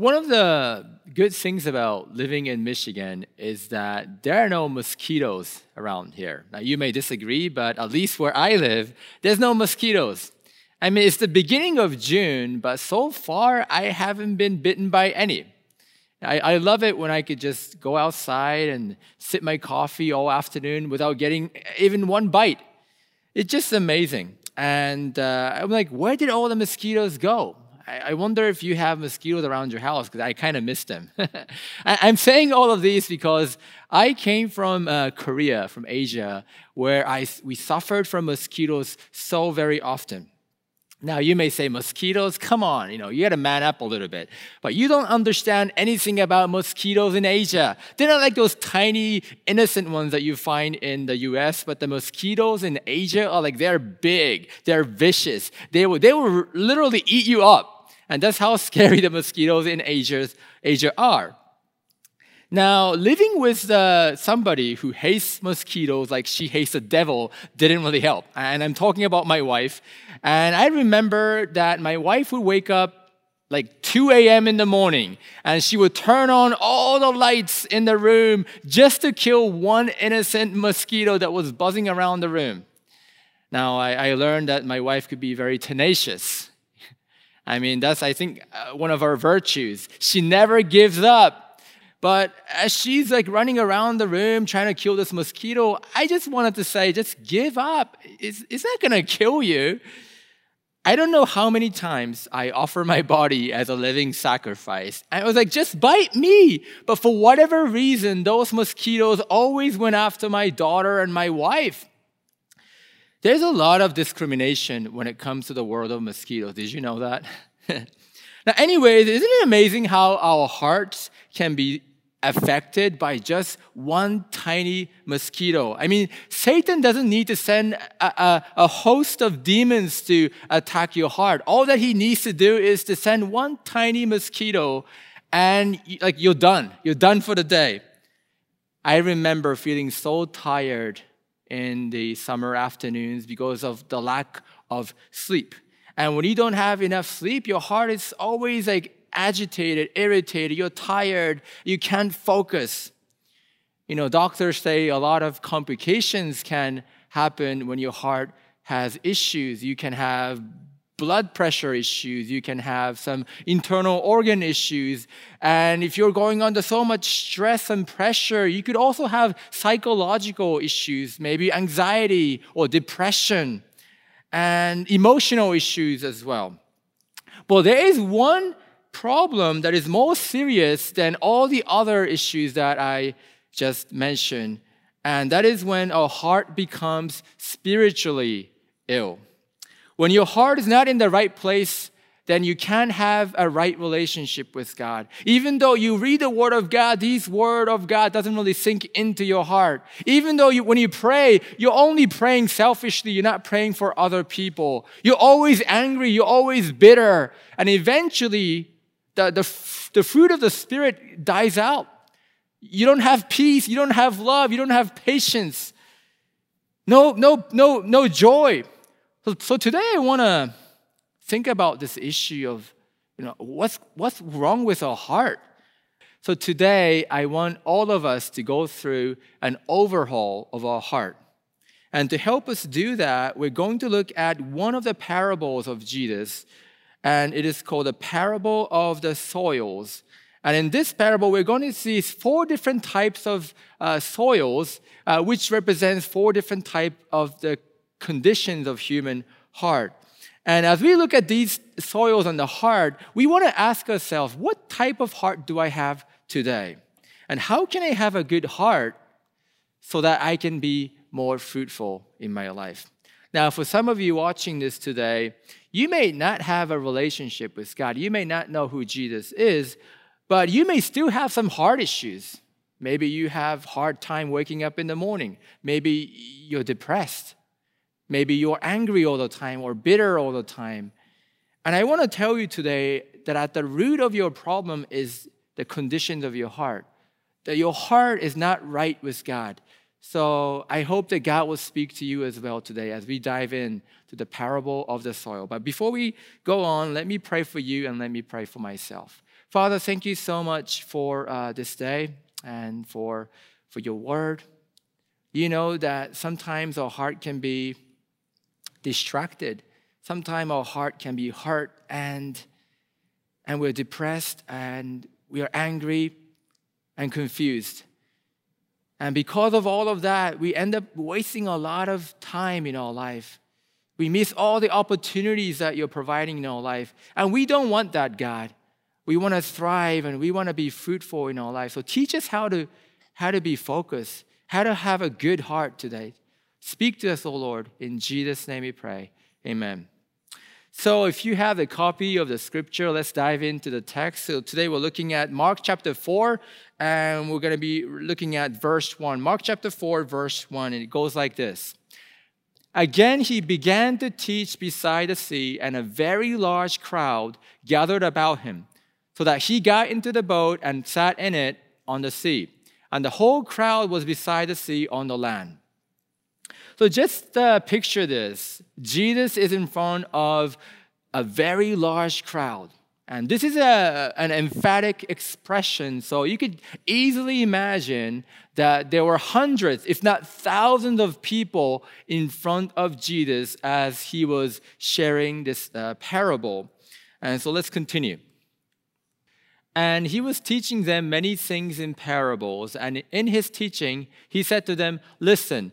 One of the good things about living in Michigan is that there are no mosquitoes around here. Now, you may disagree, but at least where I live, there's no mosquitoes. I mean, it's the beginning of June, but so far I haven't been bitten by any. I, I love it when I could just go outside and sip my coffee all afternoon without getting even one bite. It's just amazing. And uh, I'm like, where did all the mosquitoes go? I wonder if you have mosquitoes around your house because I kind of miss them. I'm saying all of these because I came from uh, Korea, from Asia, where I, we suffered from mosquitoes so very often. Now, you may say, mosquitoes, come on, you know, you gotta man up a little bit. But you don't understand anything about mosquitoes in Asia. They're not like those tiny, innocent ones that you find in the US, but the mosquitoes in Asia are like, they're big, they're vicious. They will, they will literally eat you up. And that's how scary the mosquitoes in Asia, Asia are. Now, living with uh, somebody who hates mosquitoes like she hates the devil didn't really help. And I'm talking about my wife. And I remember that my wife would wake up like 2 a.m. in the morning and she would turn on all the lights in the room just to kill one innocent mosquito that was buzzing around the room. Now, I, I learned that my wife could be very tenacious. I mean, that's, I think, uh, one of her virtues. She never gives up. But as she's like running around the room trying to kill this mosquito, I just wanted to say, just give up. It's, it's not going to kill you. I don't know how many times I offer my body as a living sacrifice. I was like, just bite me. But for whatever reason, those mosquitoes always went after my daughter and my wife. There's a lot of discrimination when it comes to the world of mosquitoes. Did you know that? now, anyways, isn't it amazing how our hearts can be affected by just one tiny mosquito. I mean, Satan doesn't need to send a, a, a, host of demons to attack your heart. All that he needs to do is to send one tiny mosquito, and like you're done. You're done for the day. I remember feeling so tired in the summer afternoons because of the lack of sleep. And when you don't have enough sleep, your heart is always like agitated, irritated, you're tired, you can't focus. You know, doctors say a lot of complications can happen when your heart has issues. You can have blood pressure issues, you can have some internal organ issues. And if you're going under so much stress and pressure, you could also have psychological issues, maybe anxiety or depression, and emotional issues as well. But there is one problem that is more serious than all the other issues that I just mentioned, and that is when our heart becomes spiritually ill. When your heart is not in the right place, then you can't have a right relationship with God. Even though you read the Word of God, this Word of God doesn't really sink into your heart. Even though you, when you pray, you're only praying selfishly, you're not praying for other people. You're always angry, you're always bitter. And eventually, the, the, the fruit of the Spirit dies out. You don't have peace, you don't have love, you don't have patience. No, no, no, no joy. So, today I want to think about this issue of, you know, what's, what's wrong with our heart? So today I want all of us to go through an overhaul of our heart. And to help us do that, we're going to look at one of the parables of Jesus, and it is called the parable of the soils. And in this parable, we're going to see four different types of uh, soils, uh, which represents four different types of the conditions of human heart. And as we look at these soils on the heart, we want to ask ourselves, what type of heart do I have today? And how can I have a good heart so that I can be more fruitful in my life? Now, for some of you watching this today, you may not have a relationship with God. You may not know who Jesus is, but you may still have some heart issues. Maybe you have hard time waking up in the morning. Maybe you're depressed. Maybe you're angry all the time or bitter all the time. And I want to tell you today that at the root of your problem is the conditions of your heart. That your heart is not right with God. So I hope that God will speak to you as well today as we dive in to the parable of the soil. But before we go on, let me pray for you and let me pray for myself. Father, thank you so much for uh, this day and for, for your word. You know that sometimes our heart can be distracted. Sometimes our heart can be hurt and, and we're depressed and we are angry and confused. And because of all of that, we end up wasting a lot of time in our life. We miss all the opportunities that you're providing in our life. And we don't want that, God. We want to thrive and we want to be fruitful in our life. So teach us how to, how to be focused, how to have a good heart today. Speak to us, O Lord. In Jesus' name we pray. Amen. So, if you have a copy of the scripture, let's dive into the text. So, today we're looking at Mark chapter 4, and we're going to be looking at verse 1. Mark chapter 4, verse 1, and it goes like this Again, he began to teach beside the sea, and a very large crowd gathered about him, so that he got into the boat and sat in it on the sea. And the whole crowd was beside the sea on the land. So just uh, picture this Jesus is in front of a very large crowd. And this is a, an emphatic expression, so you could easily imagine that there were hundreds, if not thousands, of people in front of Jesus as he was sharing this uh, parable. And so let's continue. And he was teaching them many things in parables. And in his teaching, he said to them, Listen,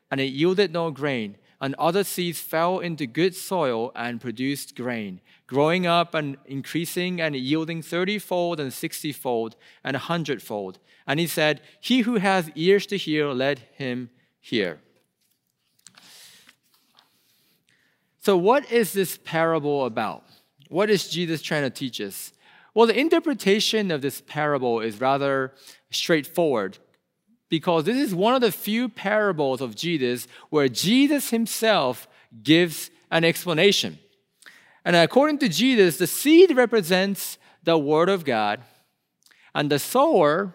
and it yielded no grain. And other seeds fell into good soil and produced grain, growing up and increasing and yielding thirtyfold and sixtyfold and a hundredfold. And he said, He who has ears to hear, let him hear. So, what is this parable about? What is Jesus trying to teach us? Well, the interpretation of this parable is rather straightforward because this is one of the few parables of Jesus where Jesus himself gives an explanation. And according to Jesus, the seed represents the Word of God, and the sower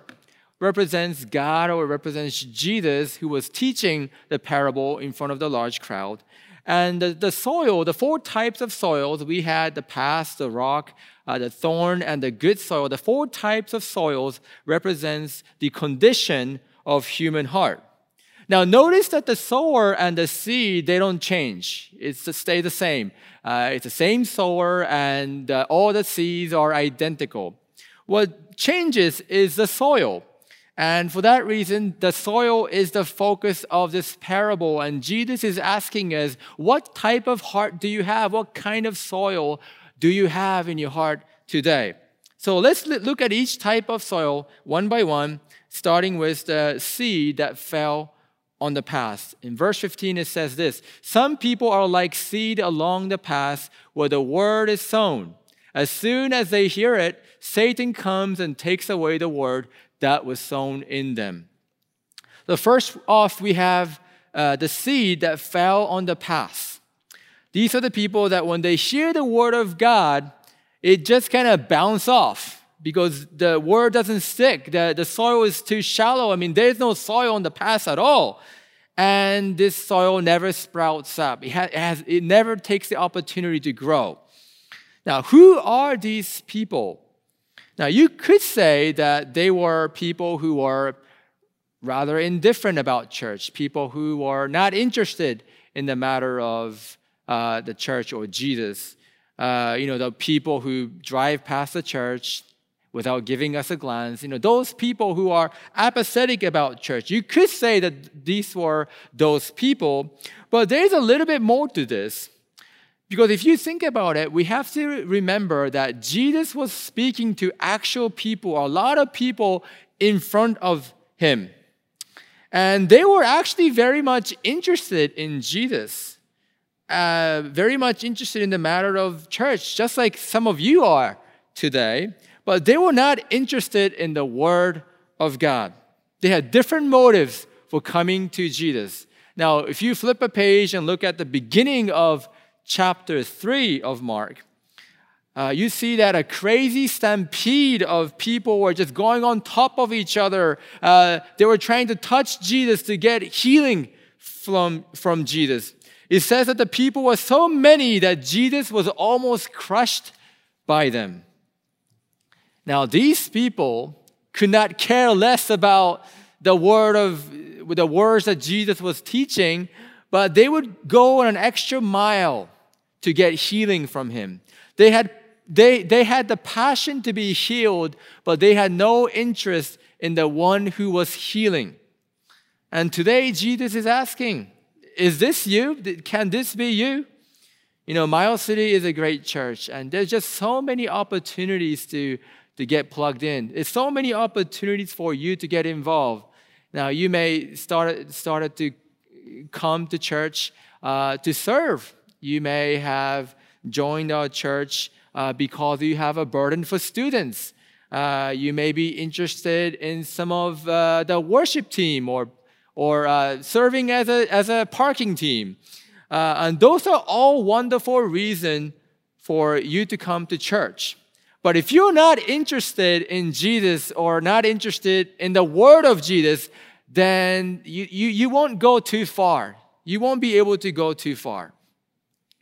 represents God or represents Jesus who was teaching the parable in front of the large crowd. And the, the soil, the four types of soils, we had the path, the rock, uh, the thorn, and the good soil. The four types of soils represents the condition of human heart. Now, notice that the sower and the seed, they don't change. It's to stay the same. Uh, it's the same sower, and uh, all the seeds are identical. What changes is the soil. And for that reason, the soil is the focus of this parable. And Jesus is asking us, what type of heart do you have? What kind of soil do you have in your heart today? So let's look at each type of soil one by one starting with the seed that fell on the path. In verse 15, it says this Some people are like seed along the path where the word is sown. As soon as they hear it, Satan comes and takes away the word that was sown in them. The first off, we have uh, the seed that fell on the path. These are the people that when they hear the word of God, it just kind of bounce off because the word doesn't stick. The, the soil is too shallow. I mean, there's no soil on the path at all. And this soil never sprouts up. It, has, it, has, it never takes the opportunity to grow. Now, who are these people? Now, you could say that they were people who were rather indifferent about church, people who were not interested in the matter of uh, the church or Jesus. Uh, you know, the people who drive past the church, without giving us a glance. You know, those people who are apathetic about church, you could say that these were those people, but there's a little bit more to this. Because if you think about it, we have to remember that Jesus was speaking to actual people, a lot of people in front of him. And they were actually very much interested in Jesus, uh, very much interested in the matter of church, just like some of you are today. But they were not interested in the Word of God. They had different motives for coming to Jesus. Now, if you flip a page and look at the beginning of chapter 3 of Mark, uh, you see that a crazy stampede of people were just going on top of each other. Uh, they were trying to touch Jesus to get healing from, from Jesus. It says that the people were so many that Jesus was almost crushed by them. Now, these people could not care less about the word of the words that Jesus was teaching, but they would go an extra mile to get healing from him. They had they, they had the passion to be healed, but they had no interest in the one who was healing. And today, Jesus is asking, Is this you? Can this be you? You know, Miles City is a great church, and there's just so many opportunities to, to get plugged in. There's so many opportunities for you to get involved. Now, you may start started to come to church uh, to serve. You may have joined our church uh, because you have a burden for students. Uh, you may be interested in some of uh, the worship team or, or uh, serving as a, as a parking team. Uh, and those are all wonderful reasons for you to come to church. But if you're not interested in Jesus or not interested in the word of Jesus, then you, you, you won't go too far. You won't be able to go too far.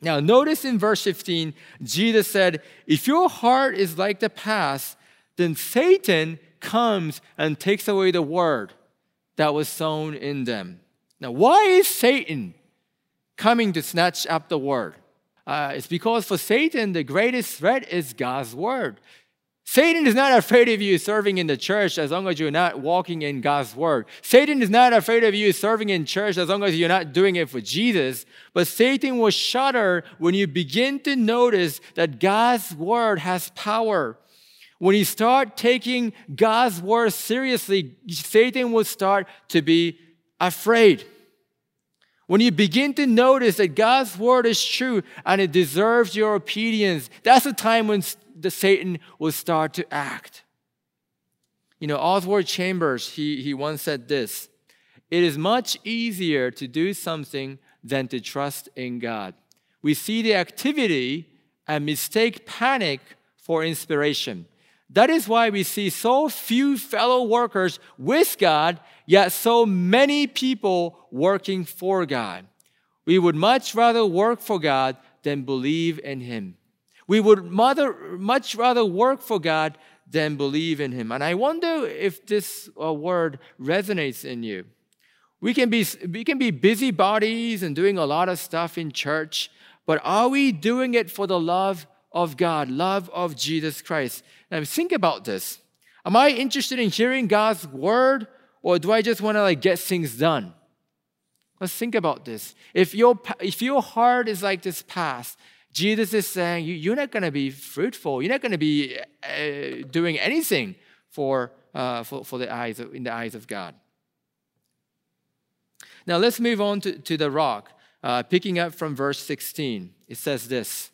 Now, notice in verse 15, Jesus said, If your heart is like the past, then Satan comes and takes away the word that was sown in them. Now, why is Satan coming to snatch up the word? Uh, it's because for Satan, the greatest threat is God's word. Satan is not afraid of you serving in the church as long as you're not walking in God's word. Satan is not afraid of you serving in church as long as you're not doing it for Jesus. But Satan will shudder when you begin to notice that God's word has power. When you start taking God's word seriously, Satan will start to be afraid. When you begin to notice that God's word is true and it deserves your obedience, that's the time when the Satan will start to act. You know, Oswald Chambers, he, he once said this It is much easier to do something than to trust in God. We see the activity and mistake panic for inspiration. That is why we see so few fellow workers with God, yet so many people working for God. We would much rather work for God than believe in Him. We would much rather work for God than believe in Him. And I wonder if this uh, word resonates in you. We can, be, we can be busybodies and doing a lot of stuff in church, but are we doing it for the love of God, love of Jesus Christ? Now think about this. Am I interested in hearing God's word, or do I just want to like get things done? Let's think about this. If your, if your heart is like this past, Jesus is saying, you, you're not going to be fruitful. You're not going to be uh, doing anything for, uh, for, for the eyes of, in the eyes of God. Now let's move on to, to the rock, uh, picking up from verse 16. It says this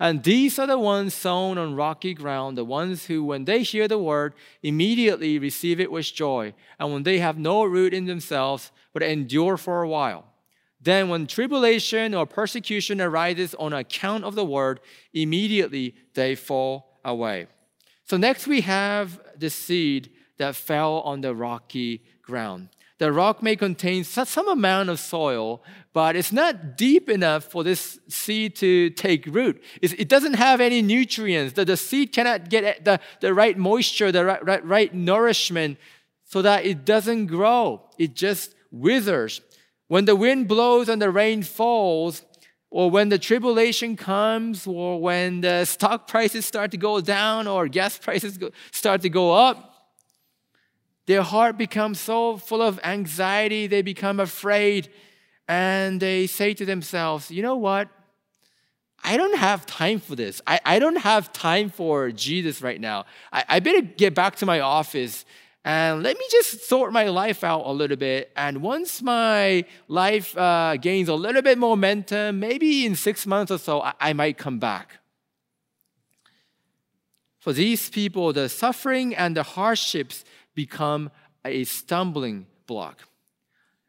And these are the ones sown on rocky ground, the ones who, when they hear the word, immediately receive it with joy, and when they have no root in themselves, but endure for a while. Then, when tribulation or persecution arises on account of the word, immediately they fall away. So, next we have the seed that fell on the rocky ground. The rock may contain some amount of soil, but it's not deep enough for this seed to take root. It doesn't have any nutrients. The, seed cannot get the, the right moisture, the right, right nourishment, so that it doesn't grow. It just withers. When the wind blows and the rain falls, or when the tribulation comes, or when the stock prices start to go down, or gas prices start to go up, their heart becomes so full of anxiety, they become afraid, and they say to themselves, You know what? I don't have time for this. I, I don't have time for Jesus right now. I, I better get back to my office and let me just sort my life out a little bit. And once my life uh, gains a little bit momentum, maybe in six months or so, I, I might come back. For these people, the suffering and the hardships become a stumbling block.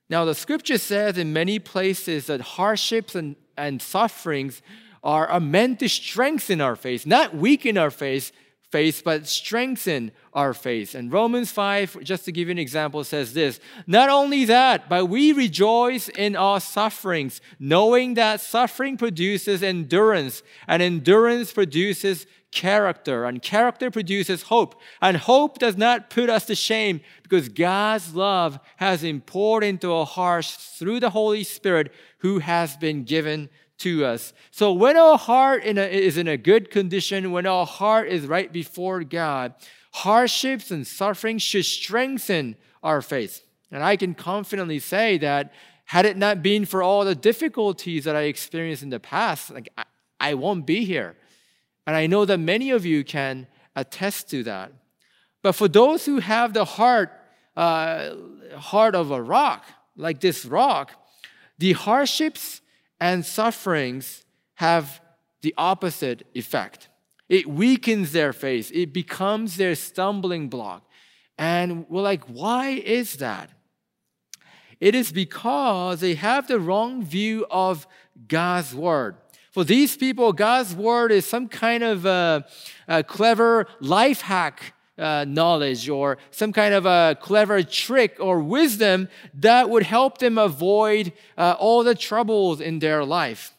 Now, the scripture says in many places that hardships and, and sufferings are, are meant to strengthen our faith, not weaken our faith, faith, but strengthen our faith. And Romans 5, just to give you an example, says this Not only that, but we rejoice in our sufferings, knowing that suffering produces endurance, and endurance produces character, and character produces hope. And hope does not put us to shame because God's love has been poured into our hearts through the Holy Spirit who has been given to us. So when our heart in a, is in a good condition, when our heart is right before God, hardships and suffering should strengthen our faith. And I can confidently say that had it not been for all the difficulties that I experienced in the past, like I, I won't be here. And I know that many of you can attest to that. But for those who have the heart, uh, heart of a rock, like this rock, the hardships and sufferings have the opposite effect. It weakens their faith, it becomes their stumbling block. And we're like, why is that? It is because they have the wrong view of God's word. For these people, God's word is some kind of a, a clever life hack uh, knowledge or some kind of a clever trick or wisdom that would help them avoid uh, all the troubles in their life.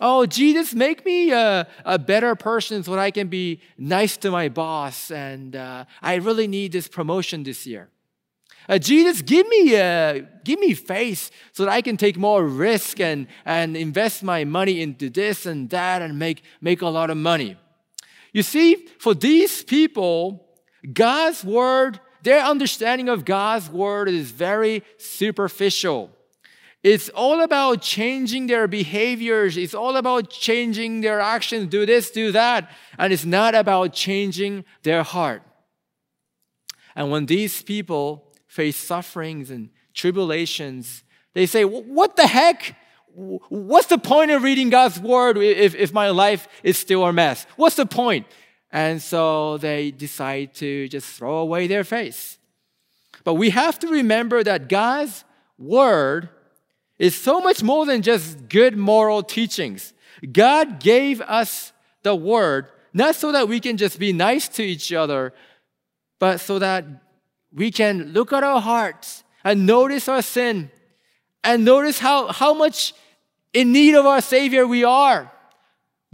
Oh, Jesus, make me a, a, better person so that I can be nice to my boss and uh, I really need this promotion this year. Uh, Jesus, give me, uh, give me faith so that I can take more risk and, and invest my money into this and that and make, make a lot of money. You see, for these people, God's word, their understanding of God's word is very superficial. It's all about changing their behaviors. It's all about changing their actions, do this, do that. And it's not about changing their heart. And when these people face sufferings and tribulations, they say, What the heck? What's the point of reading God's word if, if my life is still a mess? What's the point? And so they decide to just throw away their faith. But we have to remember that God's word is so much more than just good moral teachings. God gave us the word not so that we can just be nice to each other, but so that we can look at our hearts and notice our sin and notice how, how much in need of our Savior we are.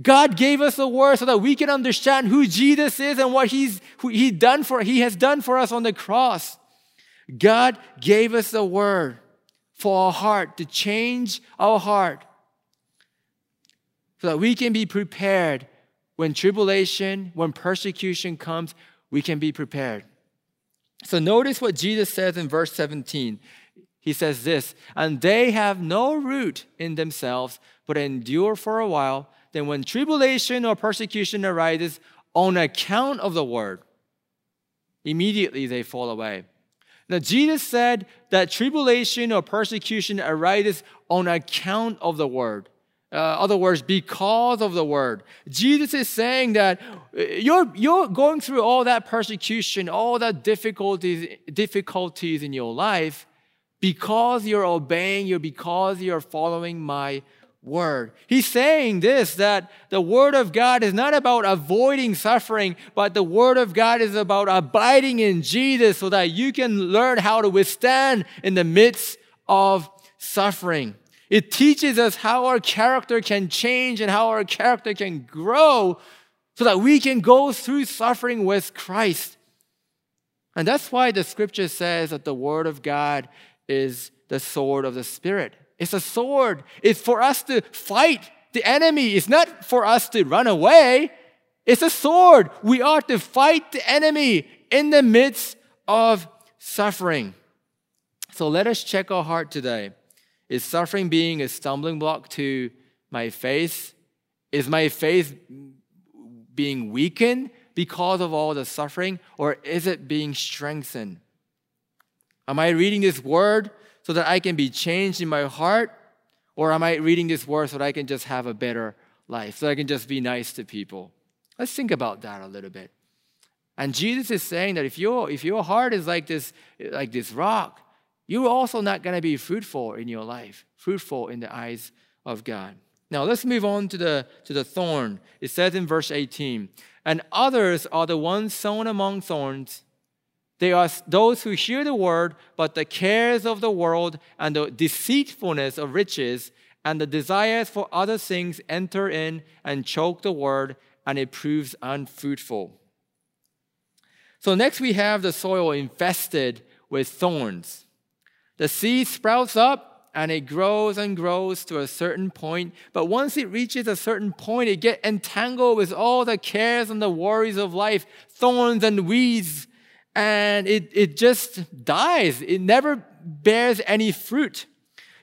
God gave us the word so that we can understand who Jesus is and what he's, he, done for, he has done for us on the cross. God gave us the word for our heart to change our heart so that we can be prepared when tribulation, when persecution comes, we can be prepared. So notice what Jesus says in verse 17. He says this, and they have no root in themselves, but endure for a while. Then, when tribulation or persecution arises on account of the word, immediately they fall away. Now, Jesus said that tribulation or persecution arises on account of the word. Uh, other words, because of the word. Jesus is saying that uh, you're, you're going through all that persecution, all that difficulties, difficulties in your life because you're obeying you, because you're following my word. He's saying this that the word of God is not about avoiding suffering, but the word of God is about abiding in Jesus so that you can learn how to withstand in the midst of suffering. It teaches us how our character can change and how our character can grow so that we can go through suffering with Christ. And that's why the scripture says that the word of God is the sword of the Spirit. It's a sword. It's for us to fight the enemy. It's not for us to run away. It's a sword. We are to fight the enemy in the midst of suffering. So let us check our heart today. Is suffering being a stumbling block to my faith? Is my faith being weakened because of all the suffering? Or is it being strengthened Am I reading this word so that I can be changed in my heart? Or am I reading this word so that I can just have a better life, so I can just be nice to people? Let's think about that a little bit. And Jesus is saying that if your, if your heart is like this, like this rock, you're also not going to be fruitful in your life, fruitful in the eyes of God. Now let's move on to the, to the thorn. It says in verse 18, and others are the ones sown among thorns. They are those who hear the word, but the cares of the world and the deceitfulness of riches and the desires for other things enter in and choke the word, and it proves unfruitful. So, next we have the soil infested with thorns. The seed sprouts up and it grows and grows to a certain point. But once it reaches a certain point, it gets entangled with all the cares and the worries of life, thorns and weeds, and it, it just dies. It never bears any fruit.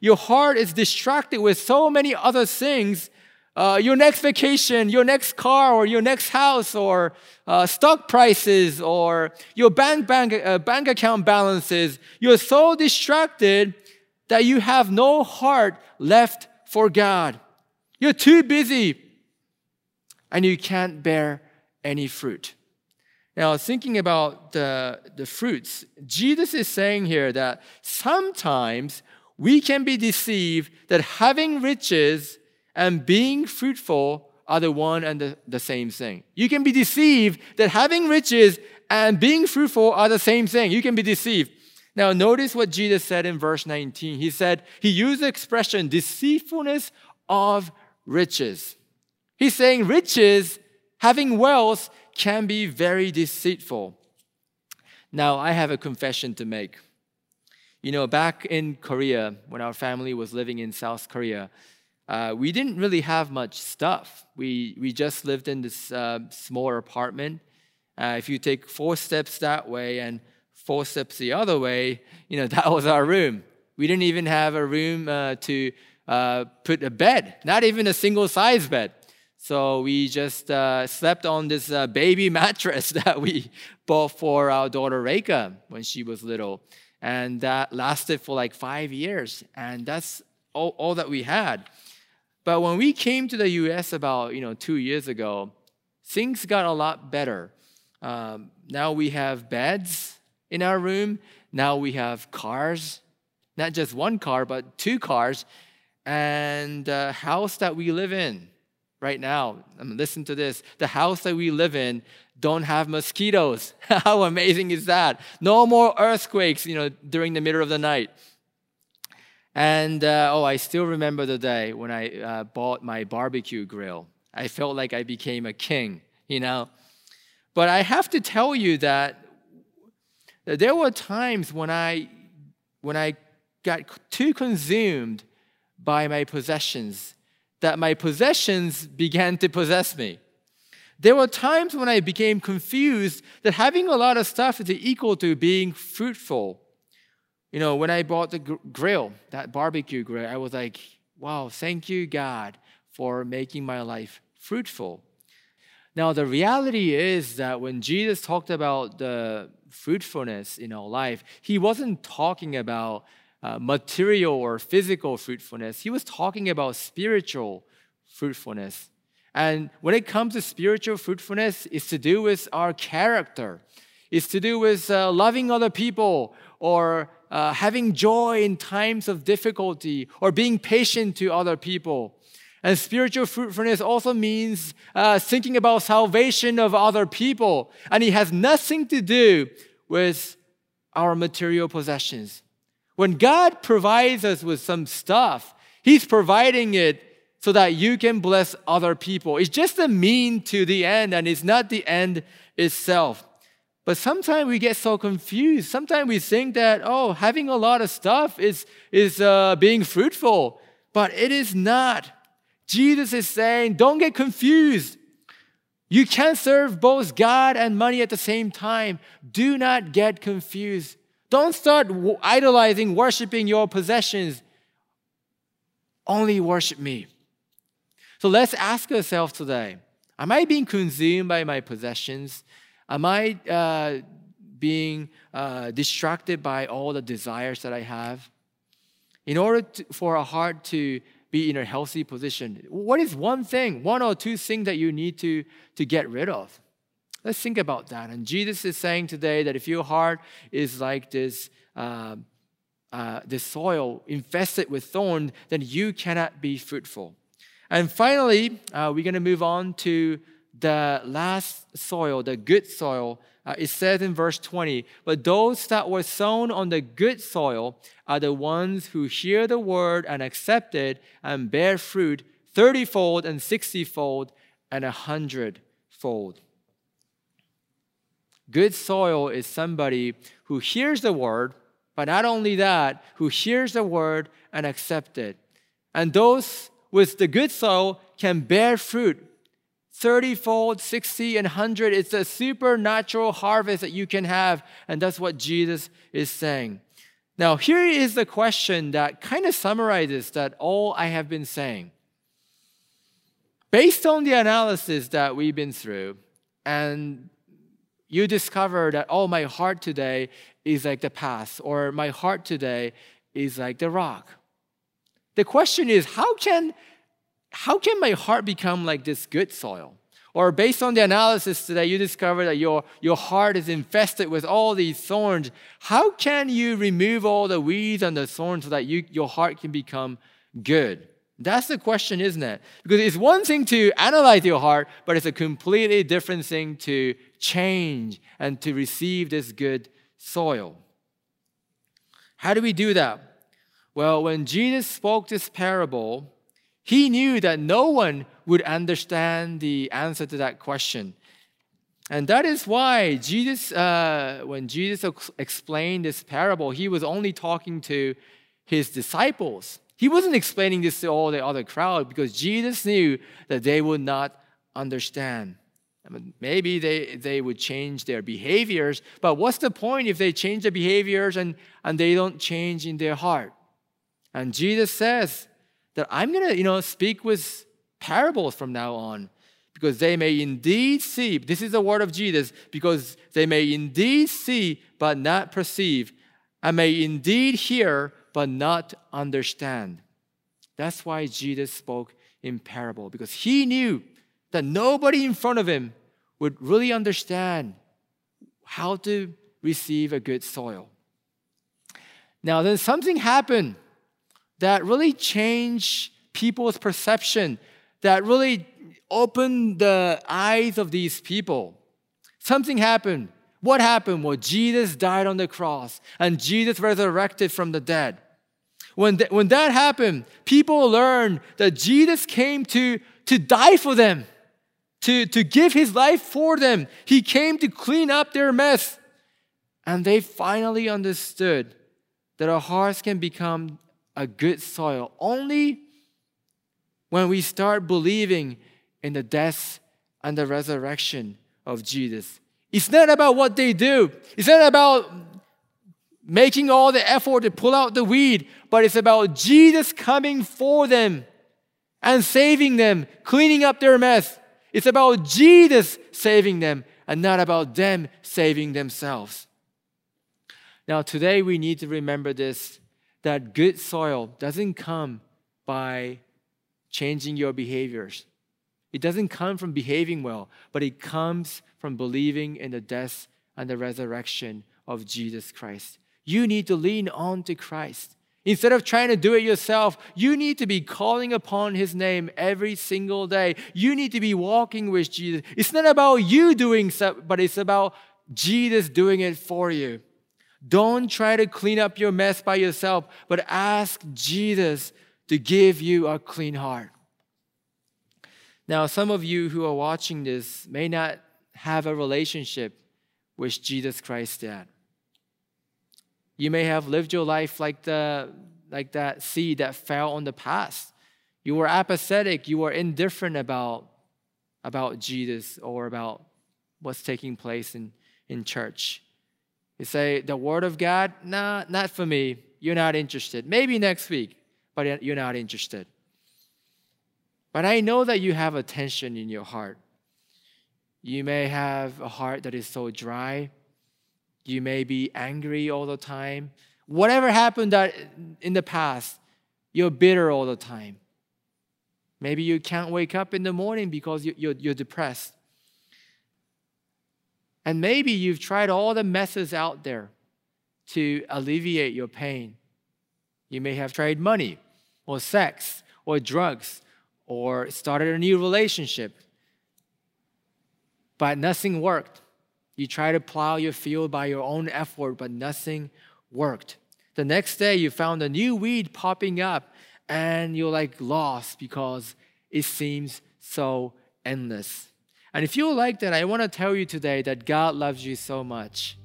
Your heart is distracted with so many other things. Uh, your next vacation, your next car, or your next house, or uh, stock prices, or your bank, bank, uh, bank account balances. You're so distracted that you have no heart left for God. You're too busy and you can't bear any fruit. Now, thinking about the, the fruits, Jesus is saying here that sometimes we can be deceived that having riches and being fruitful are the one and the, the same thing. You can be deceived that having riches and being fruitful are the same thing. You can be deceived. Now, notice what Jesus said in verse 19. He said, He used the expression deceitfulness of riches. He's saying riches, having wealth, can be very deceitful. Now, I have a confession to make. You know, back in Korea, when our family was living in South Korea, uh, we didn't really have much stuff. We, we just lived in this uh, small apartment. Uh, if you take four steps that way and four steps the other way, you know, that was our room. We didn't even have a room uh, to uh, put a bed, not even a single size bed. So we just slept on this baby mattress that we bought for our daughter Reika when she was little. And that lasted for like five years. And that's all, all that we had. But when we came to the US about you know two years ago, things got a lot better. Um, now we have beds, in our room. Now we have cars, not just one car, but two cars, and the house that we live in right now. I mean, listen to this. The house that we live in don't have mosquitoes. How amazing is that? No more earthquakes, you know, during the middle of the night. And uh, oh, I still remember the day when I uh, bought my barbecue grill. I felt like I became a king, you know. But I have to tell you that there were times when I, when I got too consumed by my possessions that my possessions began to possess me. There were times when I became confused that having a lot of stuff is equal to being fruitful. You know, when I bought the grill, that barbecue grill, I was like, wow, thank you, God, for making my life fruitful. Now, the reality is that when Jesus talked about the fruitfulness in our life, he wasn't talking about uh, material or physical fruitfulness. He was talking about spiritual fruitfulness. And when it comes to spiritual fruitfulness, it's to do with our character. It's to do with uh, loving other people or uh, having joy in times of difficulty or being patient to other people. And spiritual fruitfulness also means uh, thinking about salvation of other people. And it has nothing to do with our material possessions. When God provides us with some stuff, He's providing it so that you can bless other people. It's just a mean to the end, and it's not the end itself. But sometimes we get so confused. Sometimes we think that, oh, having a lot of stuff is, is uh, being fruitful, but it is not. Jesus is saying, don't get confused. You can't serve both God and money at the same time. Do not get confused. Don't start idolizing, worshiping your possessions. Only worship me. So let's ask ourselves today Am I being consumed by my possessions? Am I uh, being uh, distracted by all the desires that I have. In order to, for a heart to be in a healthy position, what is one thing, one or two things that you need to, to get rid of? Let's think about that. And Jesus is saying today that if your heart is like this, uh, uh, this soil infested with thorn, then you cannot be fruitful. And finally, uh, we're going to move on to the last soil, the good soil. Uh, it says in verse 20, but those that were sown on the good soil are the ones who hear the word and accept it and bear fruit thirtyfold and sixtyfold and a hundredfold. Good soil is somebody who hears the word, but not only that, who hears the word and accept it. And those with the good soil can bear fruit 30 fold, 60, and 100. It's a supernatural harvest that you can have. And that's what Jesus is saying. Now, here is the question that kind of summarizes that all I have been saying. Based on the analysis that we've been through, and you discover that, oh, my heart today is like the past, or my heart today is like the rock. The question is, how can, how can my heart become like this good soil? Or based on the analysis today, you discover that your, your heart is infested with all these thorns. How can you remove all the weeds and the thorns so that you, your heart can become good? That's the question, isn't it? Because it's one thing to analyze your heart, but it's a completely different thing to change and to receive this good soil. How do we do that? Well, when Jesus spoke this parable, he knew that no one would understand the answer to that question. And that is why Jesus, uh, when Jesus explained this parable, he was only talking to his disciples. He wasn't explaining this to all the other crowd because Jesus knew that they would not understand. I mean, maybe they, they would change their behaviors, but what's the point if they change their behaviors and, and they don't change in their heart? And Jesus says that I'm going to, you know, speak with parables from now on because they may indeed see, this is the word of Jesus, because they may indeed see but not perceive, and may indeed hear but not understand. That's why Jesus spoke in parable, because he knew that nobody in front of him would really understand how to receive a good soil. Now, then something happened that really changed people's perception, that really opened the eyes of these people. Something happened. What happened? Well, Jesus died on the cross and Jesus resurrected from the dead. When, th- when that happened, people learned that Jesus came to, to die for them, to, to give his life for them. He came to clean up their mess. And they finally understood that our hearts can become a good soil only when we start believing in the death and the resurrection of Jesus. It's not about what they do, it's not about making all the effort to pull out the weed, but it's about Jesus coming for them and saving them, cleaning up their mess. It's about Jesus saving them and not about them saving themselves. Now, today we need to remember this that good soil doesn't come by changing your behaviors. It doesn't come from behaving well, but it comes from believing in the death and the resurrection of Jesus Christ. You need to lean on to Christ. Instead of trying to do it yourself, you need to be calling upon His name every single day. You need to be walking with Jesus. It's not about you doing stuff, but it's about Jesus doing it for you. Don't try to clean up your mess by yourself, but ask Jesus to give you a clean heart. Now, some of you who are watching this may not have a relationship with Jesus Christ yet. You may have lived your life like, the, like that seed that fell on the past. You were apathetic, you were indifferent about, about Jesus or about what's taking place in, in church. You say, the Word of God, nah, not for me. You're not interested. Maybe next week, but you're not interested. But I know that you have a tension in your heart. You may have a heart that is so dry. You may be angry all the time. Whatever happened that in the past, you're bitter all the time. Maybe you can't wake up in the morning because you're, you're depressed. And maybe you've tried all the methods out there to alleviate your pain. You may have tried money or sex or drugs or started a new relationship, but nothing worked. You try to plow your field by your own effort, but nothing worked. The next day, you found a new weed popping up, and you're like lost because it seems so endless. And if you like that, I want to tell you today that God loves you so much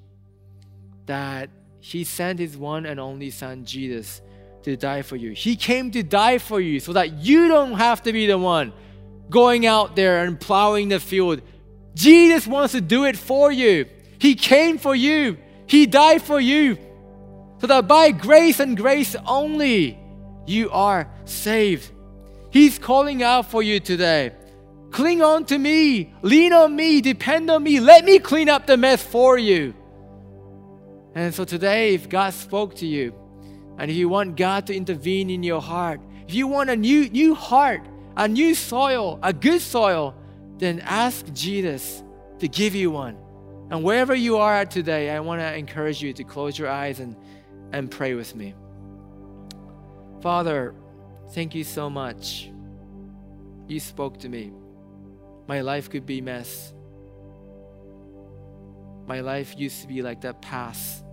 that He sent His one and only Son, Jesus, to die for you. He came to die for you so that you don't have to be the one going out there and plowing the field. Jesus wants to do it for you. He came for you, He died for you, so that by grace and grace only you are saved. He's calling out for you today. Cling on to me, lean on me, depend on me. Let me clean up the mess for you. And so today, if God spoke to you, and if you want God to intervene in your heart, if you want a new, new heart, a new soil, a good soil, then ask Jesus to give you one. And wherever you are today, I want to encourage you to close your eyes and, and pray with me. Father, thank you so much. You spoke to me. My life could be mess. My life used to be like that past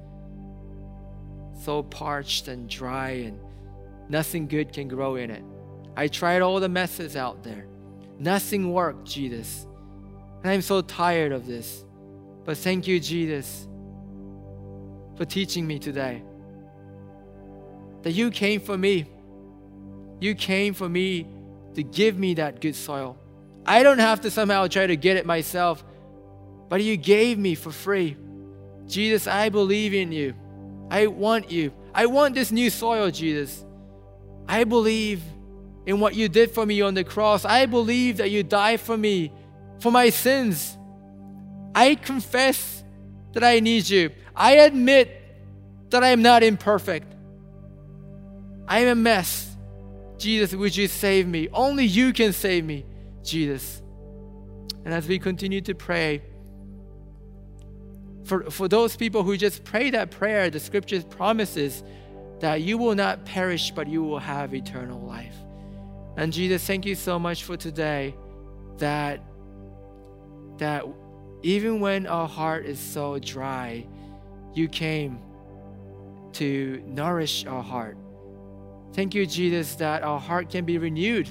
so parched and dry, and nothing good can grow in it. I tried all the methods out there. Nothing worked, Jesus. And I'm so tired of this. But thank you, Jesus, for teaching me today that you came for me. You came for me to give me that good soil. I don't have to somehow try to get it myself, but you gave me for free. Jesus, I believe in you. I want you. I want this new soil, Jesus. I believe in what you did for me on the cross. I believe that you died for me, for my sins. I confess that I need you. I admit that I am not imperfect. I am a mess. Jesus, would you save me? Only you can save me, Jesus. And as we continue to pray, for, for those people who just pray that prayer, the scriptures promises that you will not perish, but you will have eternal life. And Jesus, thank you so much for today that, that even when our heart is so dry, you came to nourish our heart. Thank you, Jesus, that our heart can be renewed,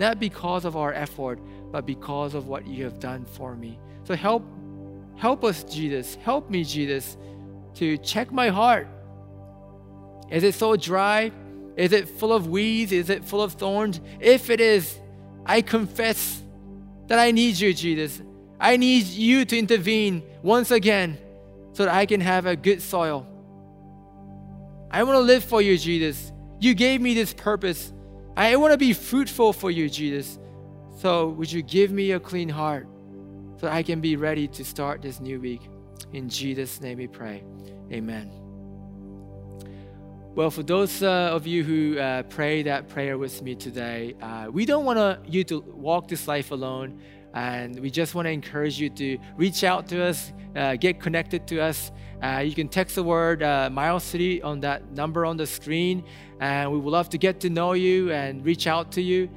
not because of our effort, but because of what you have done for me. So help Help us, Jesus. Help me, Jesus, to check my heart. Is it so dry? Is it full of weeds? Is it full of thorns? If it is, I confess that I need you, Jesus. I need you to intervene once again so that I can have a good soil. I want to live for you, Jesus. You gave me this purpose. I want to be fruitful for you, Jesus. So, would you give me a clean heart? so I can be ready to start this new week. In Jesus' name we pray. Amen. Well, for those uh, of you who uh, pray that prayer with me today, uh, we don't want you to walk this life alone. And we just want to encourage you to reach out to us, uh, get connected to us. Uh, you can text the word uh, City on that number on the screen. And we would love to get to know you and reach out to you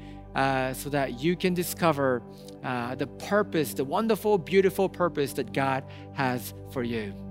so that you can discover uh, the purpose, the wonderful, beautiful purpose that God has for you.